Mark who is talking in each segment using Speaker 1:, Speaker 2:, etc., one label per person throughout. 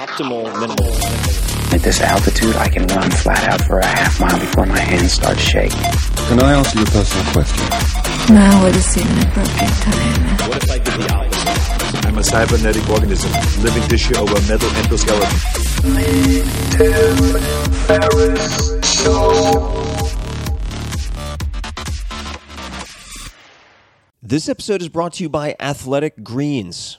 Speaker 1: optimal minimal.
Speaker 2: At this altitude, I can run flat out for a half mile before my hands start shaking.
Speaker 3: Can I ask you a personal question?
Speaker 4: Now would seem an appropriate time.
Speaker 1: What if I did the opposite?
Speaker 5: I'm a cybernetic organism, living tissue over metal endoskeleton.
Speaker 6: This episode is brought to you by Athletic Greens.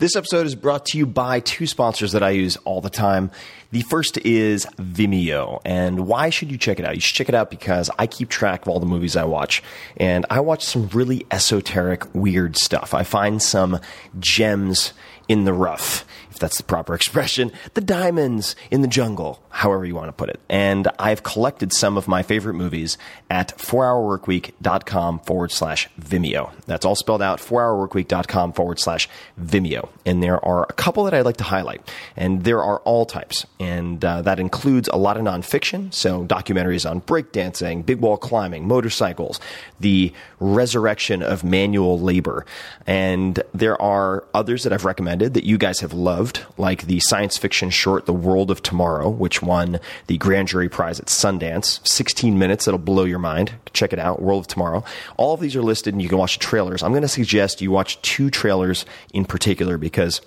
Speaker 6: This episode is brought to you by two sponsors that I use all the time. The first is Vimeo. And why should you check it out? You should check it out because I keep track of all the movies I watch. And I watch some really esoteric, weird stuff. I find some gems in the rough, if that's the proper expression, the diamonds in the jungle, however you want to put it. And I've collected some of my favorite movies at 4hourworkweek.com forward slash Vimeo. That's all spelled out, 4hourworkweek.com forward slash Vimeo. And there are a couple that I'd like to highlight. And there are all types. And uh, that includes a lot of nonfiction, so documentaries on breakdancing, big wall climbing, motorcycles, the resurrection of manual labor. And there are others that I've recommended that you guys have loved, like the science fiction short The World of Tomorrow, which won the Grand Jury Prize at Sundance. 16 minutes, it'll blow your mind. Check it out, World of Tomorrow. All of these are listed and you can watch the trailers. I'm going to suggest you watch two trailers in particular because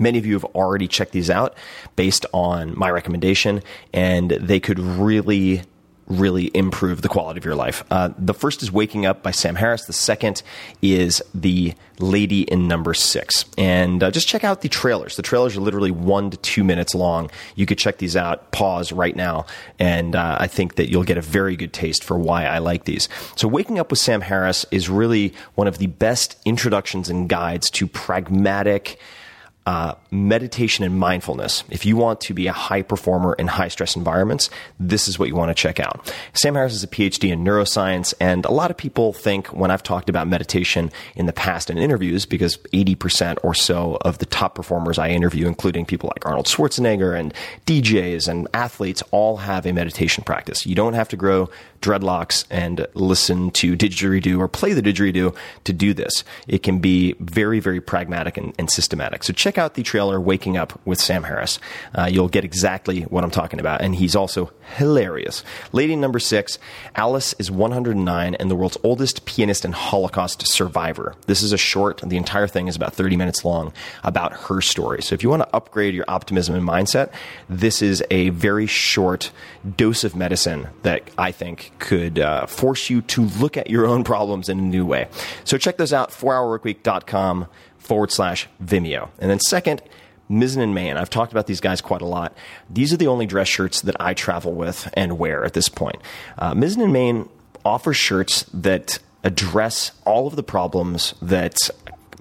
Speaker 6: Many of you have already checked these out based on my recommendation, and they could really really improve the quality of your life. Uh, the first is Waking Up by Sam Harris. The second is The Lady in Number Six. And uh, just check out the trailers. The trailers are literally one to two minutes long. You could check these out, pause right now, and uh, I think that you'll get a very good taste for why I like these. So, Waking Up with Sam Harris is really one of the best introductions and guides to pragmatic uh, meditation and mindfulness. If you want to be a high performer in high stress environments, this is what you want to check out. Sam Harris is a PhD in neuroscience, and a lot of people think when I've talked about meditation in the past in interviews, because 80% or so of the top performers I interview, including people like Arnold Schwarzenegger and DJs and athletes, all have a meditation practice. You don't have to grow dreadlocks and listen to didgeridoo or play the didgeridoo to do this. It can be very, very pragmatic and, and systematic. So check check out the trailer Waking Up with Sam Harris. Uh, you'll get exactly what I'm talking about. And he's also hilarious. Lady number six, Alice is 109 and the world's oldest pianist and Holocaust survivor. This is a short, the entire thing is about 30 minutes long, about her story. So if you want to upgrade your optimism and mindset, this is a very short dose of medicine that I think could uh, force you to look at your own problems in a new way. So check those out, 4hourworkweek.com forward slash Vimeo. And then second, Mizzen and Main. I've talked about these guys quite a lot. These are the only dress shirts that I travel with and wear at this point. Uh, Mizzen and Main offers shirts that address all of the problems that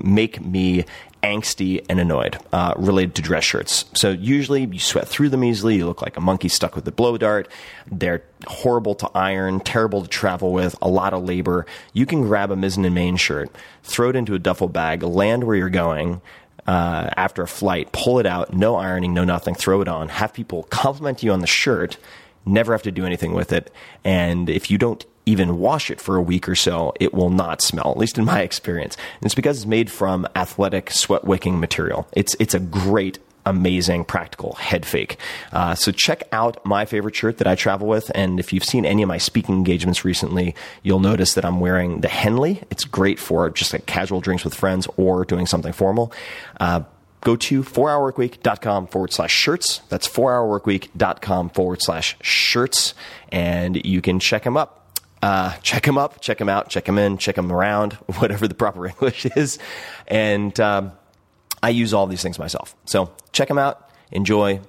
Speaker 6: make me angsty and annoyed uh, related to dress shirts. So usually you sweat through them easily. You look like a monkey stuck with a blow dart. They're horrible to iron, terrible to travel with, a lot of labor. You can grab a Mizzen and Main shirt, throw it into a duffel bag, land where you're going. Uh, after a flight, pull it out, no ironing, no nothing, throw it on, have people compliment you on the shirt, never have to do anything with it. And if you don't even wash it for a week or so, it will not smell, at least in my experience. And it's because it's made from athletic sweat wicking material. It's, it's a great amazing practical head fake. Uh, so check out my favorite shirt that I travel with. And if you've seen any of my speaking engagements recently, you'll notice that I'm wearing the Henley. It's great for just like casual drinks with friends or doing something formal. Uh, go to 4hourworkweek.com forward slash shirts. That's 4hourworkweek.com forward slash shirts. And you can check them up. Uh, check them up, check them out, check them in, check them around, whatever the proper English is. And um, I use all these things myself. So check them out, enjoy,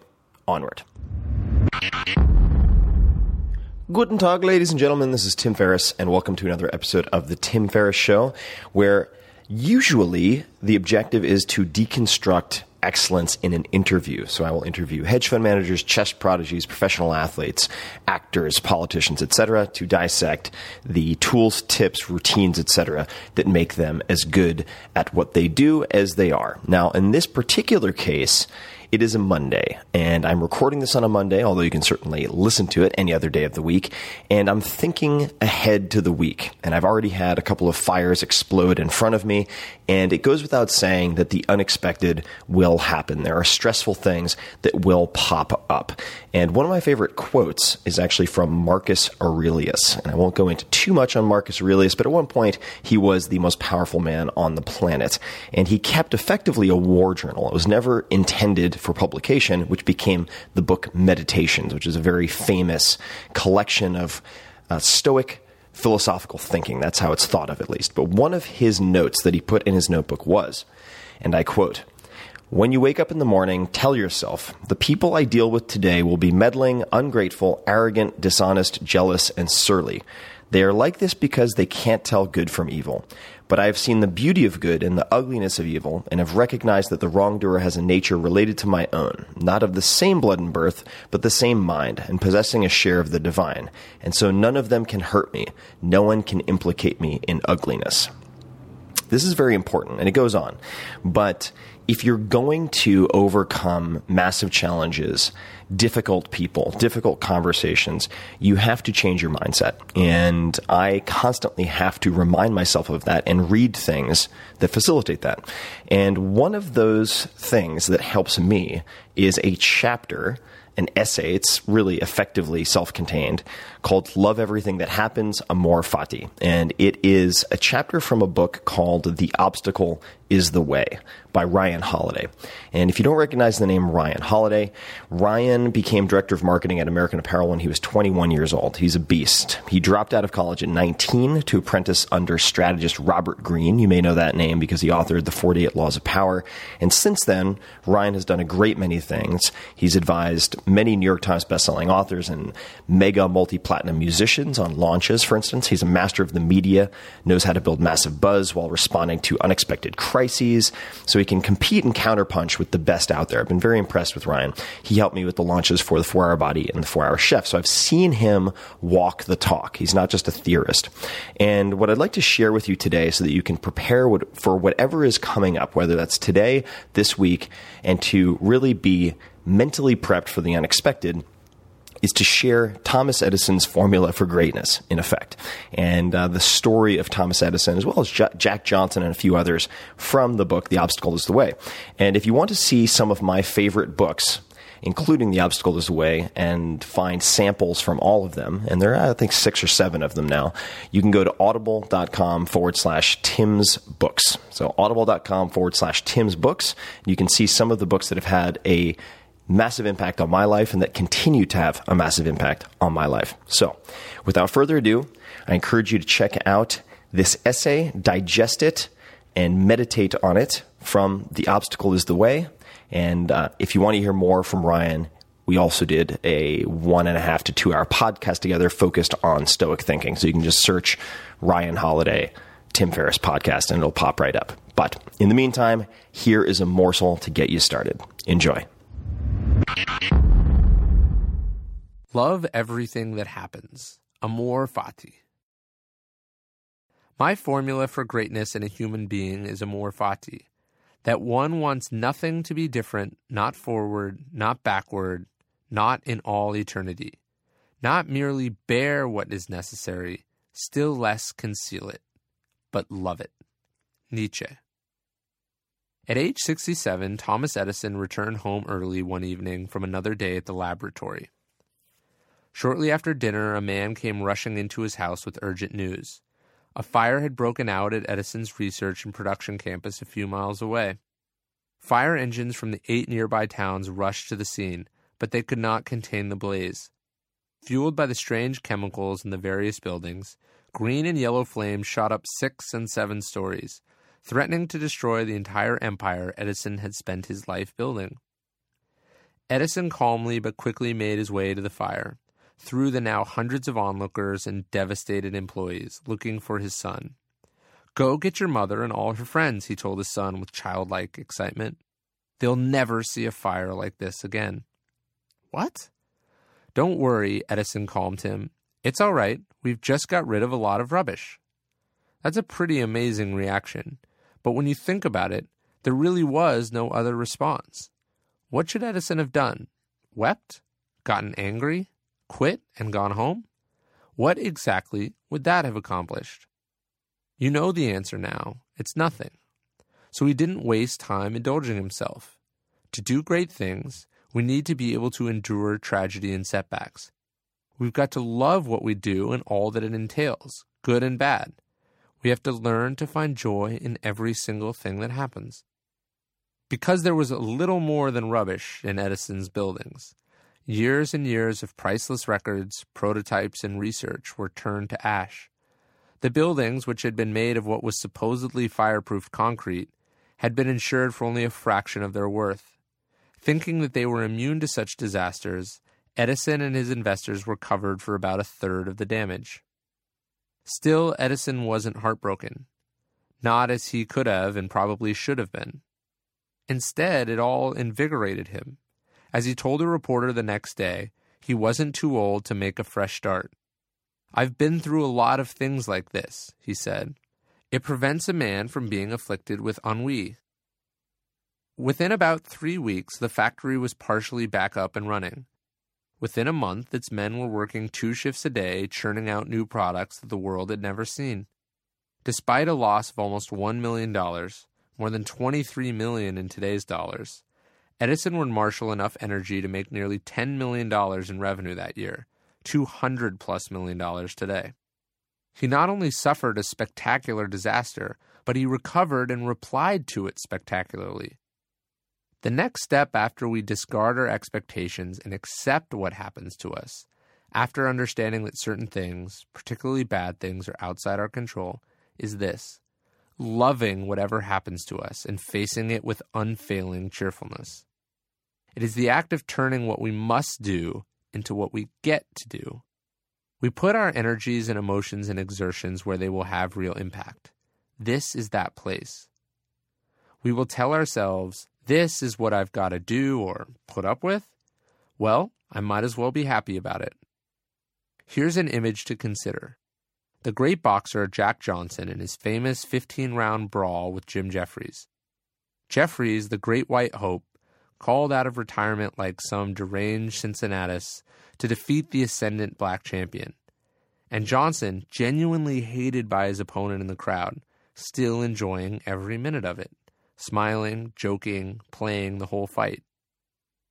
Speaker 6: onward. Guten Tag, ladies and gentlemen. This is Tim Ferriss, and welcome to another episode of The Tim Ferriss Show, where usually the objective is to deconstruct excellence in an interview. So I will interview hedge fund managers, chess prodigies, professional athletes, actors, politicians, etc. to dissect the tools, tips, routines, etc. that make them as good at what they do as they are. Now, in this particular case, it is a Monday, and I'm recording this on a Monday, although you can certainly listen to it any other day of the week. And I'm thinking ahead to the week, and I've already had a couple of fires explode in front of me, and it goes without saying that the unexpected will happen. There are stressful things that will pop up. And one of my favorite quotes is actually from Marcus Aurelius. And I won't go into too much on Marcus Aurelius, but at one point he was the most powerful man on the planet. And he kept effectively a war journal. It was never intended for publication, which became the book Meditations, which is a very famous collection of uh, Stoic philosophical thinking. That's how it's thought of, at least. But one of his notes that he put in his notebook was, and I quote, when you wake up in the morning, tell yourself, the people I deal with today will be meddling, ungrateful, arrogant, dishonest, jealous, and surly. They are like this because they can't tell good from evil. But I have seen the beauty of good and the ugliness of evil, and have recognized that the wrongdoer has a nature related to my own, not of the same blood and birth, but the same mind, and possessing a share of the divine. And so none of them can hurt me. No one can implicate me in ugliness. This is very important, and it goes on. But if you're going to overcome massive challenges, difficult people, difficult conversations, you have to change your mindset. And I constantly have to remind myself of that and read things that facilitate that. And one of those things that helps me is a chapter an essay. It's really effectively self contained called Love Everything That Happens, Amor Fati. And it is a chapter from a book called The Obstacle is the Way by Ryan Holiday. And if you don't recognize the name Ryan Holiday, Ryan became director of marketing at American Apparel when he was 21 years old. He's a beast. He dropped out of college at 19 to apprentice under strategist Robert Greene. You may know that name because he authored The 48 Laws of Power. And since then, Ryan has done a great many things. He's advised many New York Times bestselling authors and mega multi platinum musicians on launches, for instance. He's a master of the media, knows how to build massive buzz while responding to unexpected crises, so he can compete and counterpunch with the best out there. I've been very impressed with Ryan. He helped me with the launches for the Four Hour Body and the Four Hour Chef, so I've seen him walk the talk. He's not just a theorist. And what I'd like to share with you today so that you can prepare for whatever is coming up, whether that's today, this week, and to really be mentally prepped for the unexpected is to share Thomas Edison's formula for greatness, in effect, and uh, the story of Thomas Edison, as well as J- Jack Johnson and a few others from the book The Obstacle is the Way. And if you want to see some of my favorite books, including The Obstacle is the Way, and find samples from all of them, and there are, I think, six or seven of them now, you can go to audible.com forward slash Tim's Books. So audible.com forward slash Tim's Books. You can see some of the books that have had a massive impact on my life and that continue to have a massive impact on my life. So, without further ado, I encourage you to check out this essay, digest it, and meditate on it from The Obstacle is the Way. And uh, if you want to hear more from Ryan, we also did a one and a half to two hour podcast together focused on Stoic thinking. So you can just search Ryan Holiday, Tim Ferriss podcast, and it'll pop right up. But in the meantime, here is a morsel to get you started. Enjoy.
Speaker 7: Love everything that happens. Amor fati. My formula for greatness in a human being is amor fati. That one wants nothing to be different, not forward, not backward, not in all eternity. Not merely bear what is necessary, still less conceal it, but love it. Nietzsche. At age 67, Thomas Edison returned home early one evening from another day at the laboratory. Shortly after dinner, a man came rushing into his house with urgent news. A fire had broken out at Edison's research and production campus a few miles away. Fire engines from the eight nearby towns rushed to the scene, but they could not contain the blaze. Fueled by the strange chemicals in the various buildings, green and yellow flames shot up six and seven stories, threatening to destroy the entire empire Edison had spent his life building. Edison calmly but quickly made his way to the fire through the now hundreds of onlookers and devastated employees looking for his son. Go get your mother and all her friends, he told his son with childlike excitement. They'll never see a fire like this again. What? Don't worry, Edison calmed him. It's all right. We've just got rid of a lot of rubbish. That's a pretty amazing reaction. But when you think about it, there really was no other response. What should Edison have done? Wept? Gotten angry? quit and gone home? What exactly would that have accomplished? You know the answer now. It's nothing. So he didn't waste time indulging himself. To do great things, we need to be able to endure tragedy and setbacks. We've got to love what we do and all that it entails, good and bad. We have to learn to find joy in every single thing that happens. Because there was a little more than rubbish in Edison's buildings, Years and years of priceless records, prototypes, and research were turned to ash. The buildings, which had been made of what was supposedly fireproof concrete, had been insured for only a fraction of their worth. Thinking that they were immune to such disasters, Edison and his investors were covered for about a third of the damage. Still, Edison wasn't heartbroken. Not as he could have and probably should have been. Instead, it all invigorated him. As he told a reporter the next day, he wasn't too old to make a fresh start. I've been through a lot of things like this, he said. It prevents a man from being afflicted with ennui. Within about three weeks, the factory was partially back up and running. Within a month, its men were working two shifts a day, churning out new products that the world had never seen. Despite a loss of almost $1 million, more than 23 million in today's dollars, Edison would marshal enough energy to make nearly $10 million in revenue that year, 200 plus million dollars today. He not only suffered a spectacular disaster, but he recovered and replied to it spectacularly. The next step after we discard our expectations and accept what happens to us, after understanding that certain things, particularly bad things, are outside our control, is this loving whatever happens to us and facing it with unfailing cheerfulness. It is the act of turning what we must do into what we get to do. We put our energies and emotions and exertions where they will have real impact. This is that place. We will tell ourselves, this is what I've got to do or put up with. Well, I might as well be happy about it. Here's an image to consider. The great boxer Jack Johnson in his famous 15 round brawl with Jim Jeffries. Jeffries, the great white hope, called out of retirement like some deranged Cincinnatus to defeat the ascendant black champion. And Johnson, genuinely hated by his opponent in the crowd, still enjoying every minute of it, smiling, joking, playing the whole fight.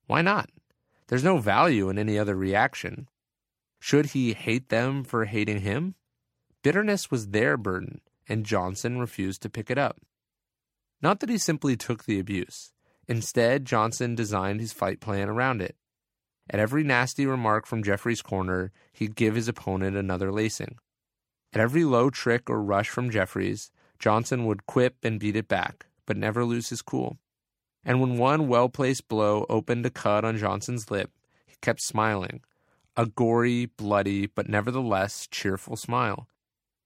Speaker 7: Why not? There's no value in any other reaction. Should he hate them for hating him? Bitterness was their burden, and Johnson refused to pick it up. Not that he simply took the abuse. Instead, Johnson designed his fight plan around it. At every nasty remark from Jeffries' corner, he'd give his opponent another lacing. At every low trick or rush from Jeffries, Johnson would quip and beat it back, but never lose his cool. And when one well placed blow opened a cut on Johnson's lip, he kept smiling, a gory, bloody, but nevertheless cheerful smile.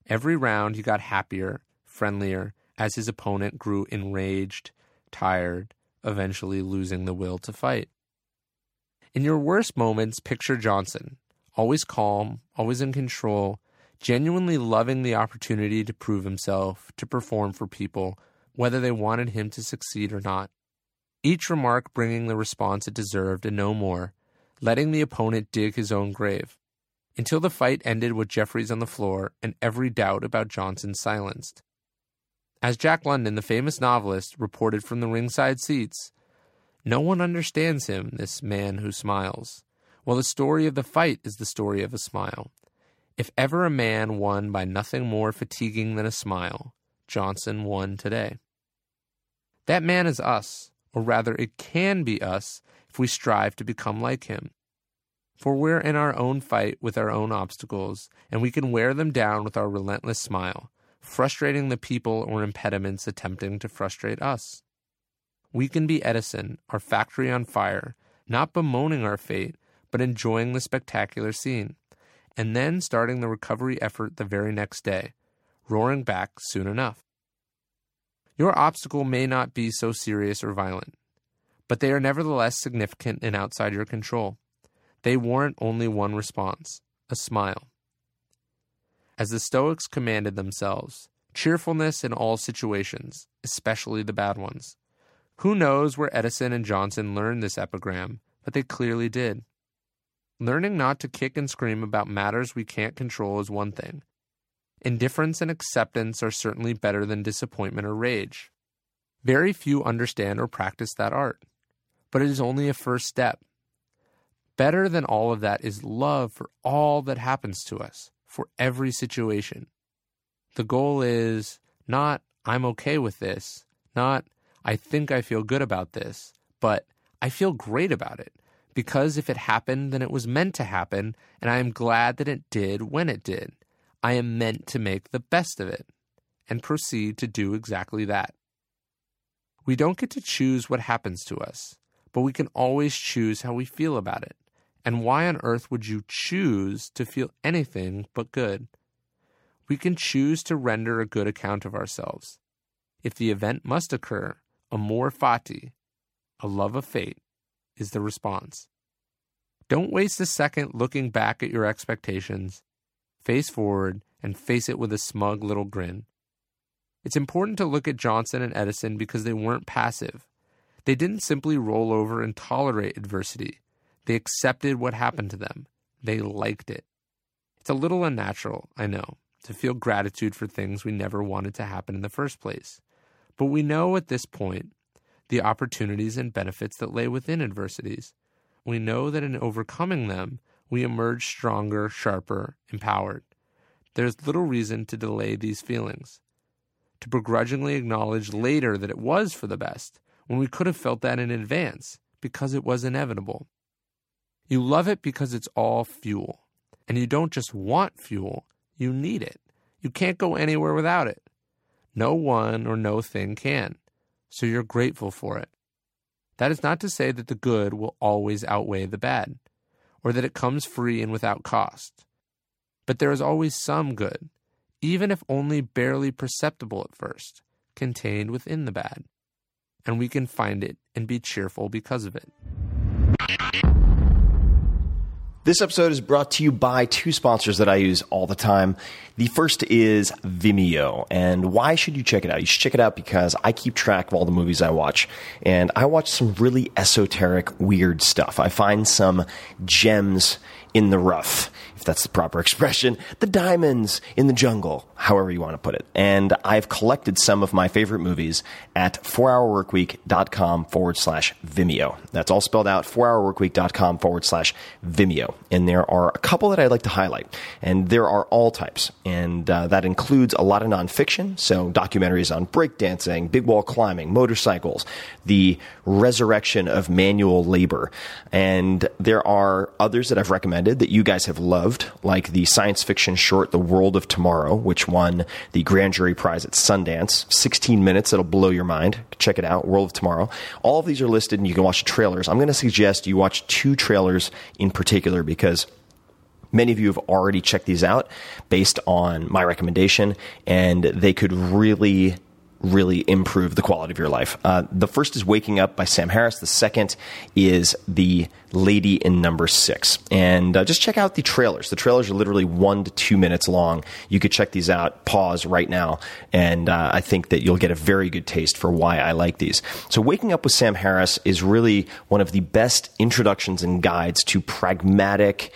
Speaker 7: Every round he got happier, friendlier, as his opponent grew enraged, tired, eventually losing the will to fight. In your worst moments, picture Johnson, always calm, always in control, genuinely loving the opportunity to prove himself, to perform for people, whether they wanted him to succeed or not. Each remark bringing the response it deserved and no more, letting the opponent dig his own grave. Until the fight ended with Jeffries on the floor and every doubt about Johnson silenced. As Jack London, the famous novelist, reported from the ringside seats, no one understands him, this man who smiles. Well, the story of the fight is the story of a smile. If ever a man won by nothing more fatiguing than a smile, Johnson won today. That man is us, or rather, it can be us if we strive to become like him. For we're in our own fight with our own obstacles, and we can wear them down with our relentless smile, frustrating the people or impediments attempting to frustrate us. We can be Edison, our factory on fire, not bemoaning our fate, but enjoying the spectacular scene, and then starting the recovery effort the very next day, roaring back soon enough. Your obstacle may not be so serious or violent, but they are nevertheless significant and outside your control. They warrant only one response a smile. As the Stoics commanded themselves, cheerfulness in all situations, especially the bad ones. Who knows where Edison and Johnson learned this epigram, but they clearly did. Learning not to kick and scream about matters we can't control is one thing. Indifference and acceptance are certainly better than disappointment or rage. Very few understand or practice that art, but it is only a first step. Better than all of that is love for all that happens to us, for every situation. The goal is not, I'm okay with this, not, I think I feel good about this, but I feel great about it. Because if it happened, then it was meant to happen, and I am glad that it did when it did. I am meant to make the best of it and proceed to do exactly that. We don't get to choose what happens to us, but we can always choose how we feel about it. And why on earth would you choose to feel anything but good? We can choose to render a good account of ourselves. If the event must occur, amor fati, a love of fate, is the response. Don't waste a second looking back at your expectations. Face forward and face it with a smug little grin. It's important to look at Johnson and Edison because they weren't passive. They didn't simply roll over and tolerate adversity. They accepted what happened to them. They liked it. It's a little unnatural, I know, to feel gratitude for things we never wanted to happen in the first place. But we know at this point the opportunities and benefits that lay within adversities. We know that in overcoming them, we emerge stronger, sharper, empowered. There's little reason to delay these feelings, to begrudgingly acknowledge later that it was for the best, when we could have felt that in advance, because it was inevitable. You love it because it's all fuel. And you don't just want fuel, you need it. You can't go anywhere without it. No one or no thing can. So you're grateful for it. That is not to say that the good will always outweigh the bad, or that it comes free and without cost. But there is always some good, even if only barely perceptible at first, contained within the bad. And we can find it and be cheerful because of it.
Speaker 6: This episode is brought to you by two sponsors that I use all the time. The first is Vimeo. And why should you check it out? You should check it out because I keep track of all the movies I watch. And I watch some really esoteric, weird stuff. I find some gems in the rough, if that's the proper expression, the diamonds in the jungle, however you want to put it. And I've collected some of my favorite movies at 4hourworkweek.com forward slash Vimeo. That's all spelled out, 4hourworkweek.com forward slash Vimeo. And there are a couple that I'd like to highlight. And there are all types. And uh, that includes a lot of nonfiction, so documentaries on breakdancing, big wall climbing, motorcycles, the resurrection of manual labor. And there are others that I've recommended that you guys have loved, like the science fiction short The World of Tomorrow, which won the Grand Jury Prize at Sundance. 16 minutes, it'll blow your mind. Check it out, World of Tomorrow. All of these are listed and you can watch the trailers. I'm going to suggest you watch two trailers in particular because Many of you have already checked these out based on my recommendation, and they could really really improve the quality of your life. Uh, the first is Waking Up by Sam Harris. The second is The Lady in Number Six. And uh, just check out the trailers. The trailers are literally one to two minutes long. You could check these out, pause right now, and uh, I think that you'll get a very good taste for why I like these. So, Waking Up with Sam Harris is really one of the best introductions and guides to pragmatic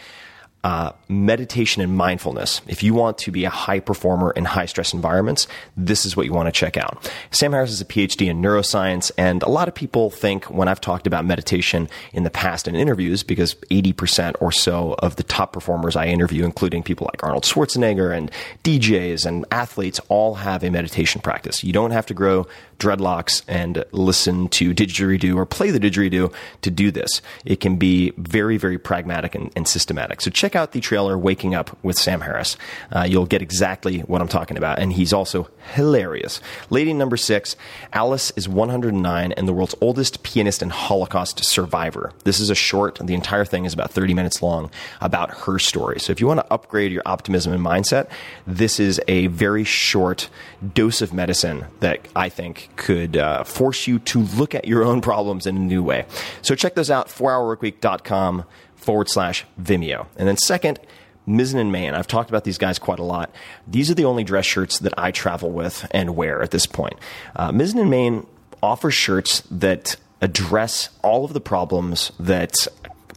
Speaker 6: uh, meditation and mindfulness. If you want to be a high performer in high stress environments, this is what you want to check out. Sam Harris is a PhD in neuroscience, and a lot of people think when I've talked about meditation in the past in interviews, because 80% or so of the top performers I interview, including people like Arnold Schwarzenegger and DJs and athletes, all have a meditation practice. You don't have to grow dreadlocks and listen to didgeridoo or play the didgeridoo to do this. It can be very, very pragmatic and, and systematic. So check out the trailer Waking Up with Sam Harris. Uh, you'll get exactly what I'm talking about. And he's also hilarious. Lady number six, Alice is 109 and the world's oldest pianist and Holocaust survivor. This is a short, the entire thing is about 30 minutes long, about her story. So if you want to upgrade your optimism and mindset, this is a very short dose of medicine that I think could uh, force you to look at your own problems in a new way. So check those out, 4hourworkweek.com forward slash Vimeo. And then second, Mizzen and Main. I've talked about these guys quite a lot. These are the only dress shirts that I travel with and wear at this point. Uh, Mizzen and Main offers shirts that address all of the problems that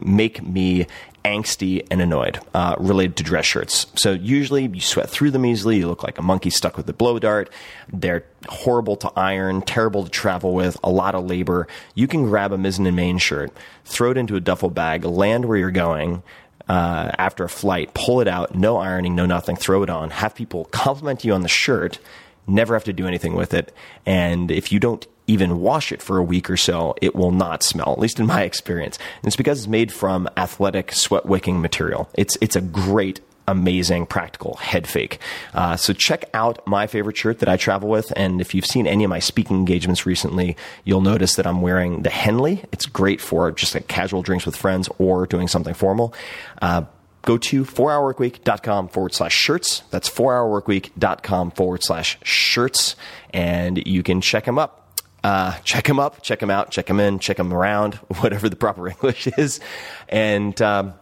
Speaker 6: make me angsty and annoyed uh, related to dress shirts. So usually you sweat through them easily. You look like a monkey stuck with a blow dart. They're horrible to iron, terrible to travel with, a lot of labor. You can grab a Mizzen and Main shirt, throw it into a duffel bag, land where you're going. Uh, after a flight, pull it out, no ironing, no nothing, throw it on, have people compliment you on the shirt, never have to do anything with it. And if you don't even wash it for a week or so, it will not smell, at least in my experience. And it's because it's made from athletic sweat wicking material. It's, it's a great amazing practical head fake. Uh, so check out my favorite shirt that I travel with, and if you've seen any of my speaking engagements recently, you'll notice that I'm wearing the Henley. It's great for just like casual drinks with friends or doing something formal. Uh, go to 4hourworkweek.com forward slash shirts. That's 4hourworkweek.com forward slash shirts, and you can check them up uh, check them up, check them out, check them in, check them around, whatever the proper English is. And um,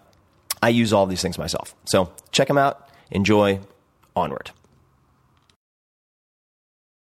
Speaker 6: I use all these things myself. So check them out, enjoy, onward.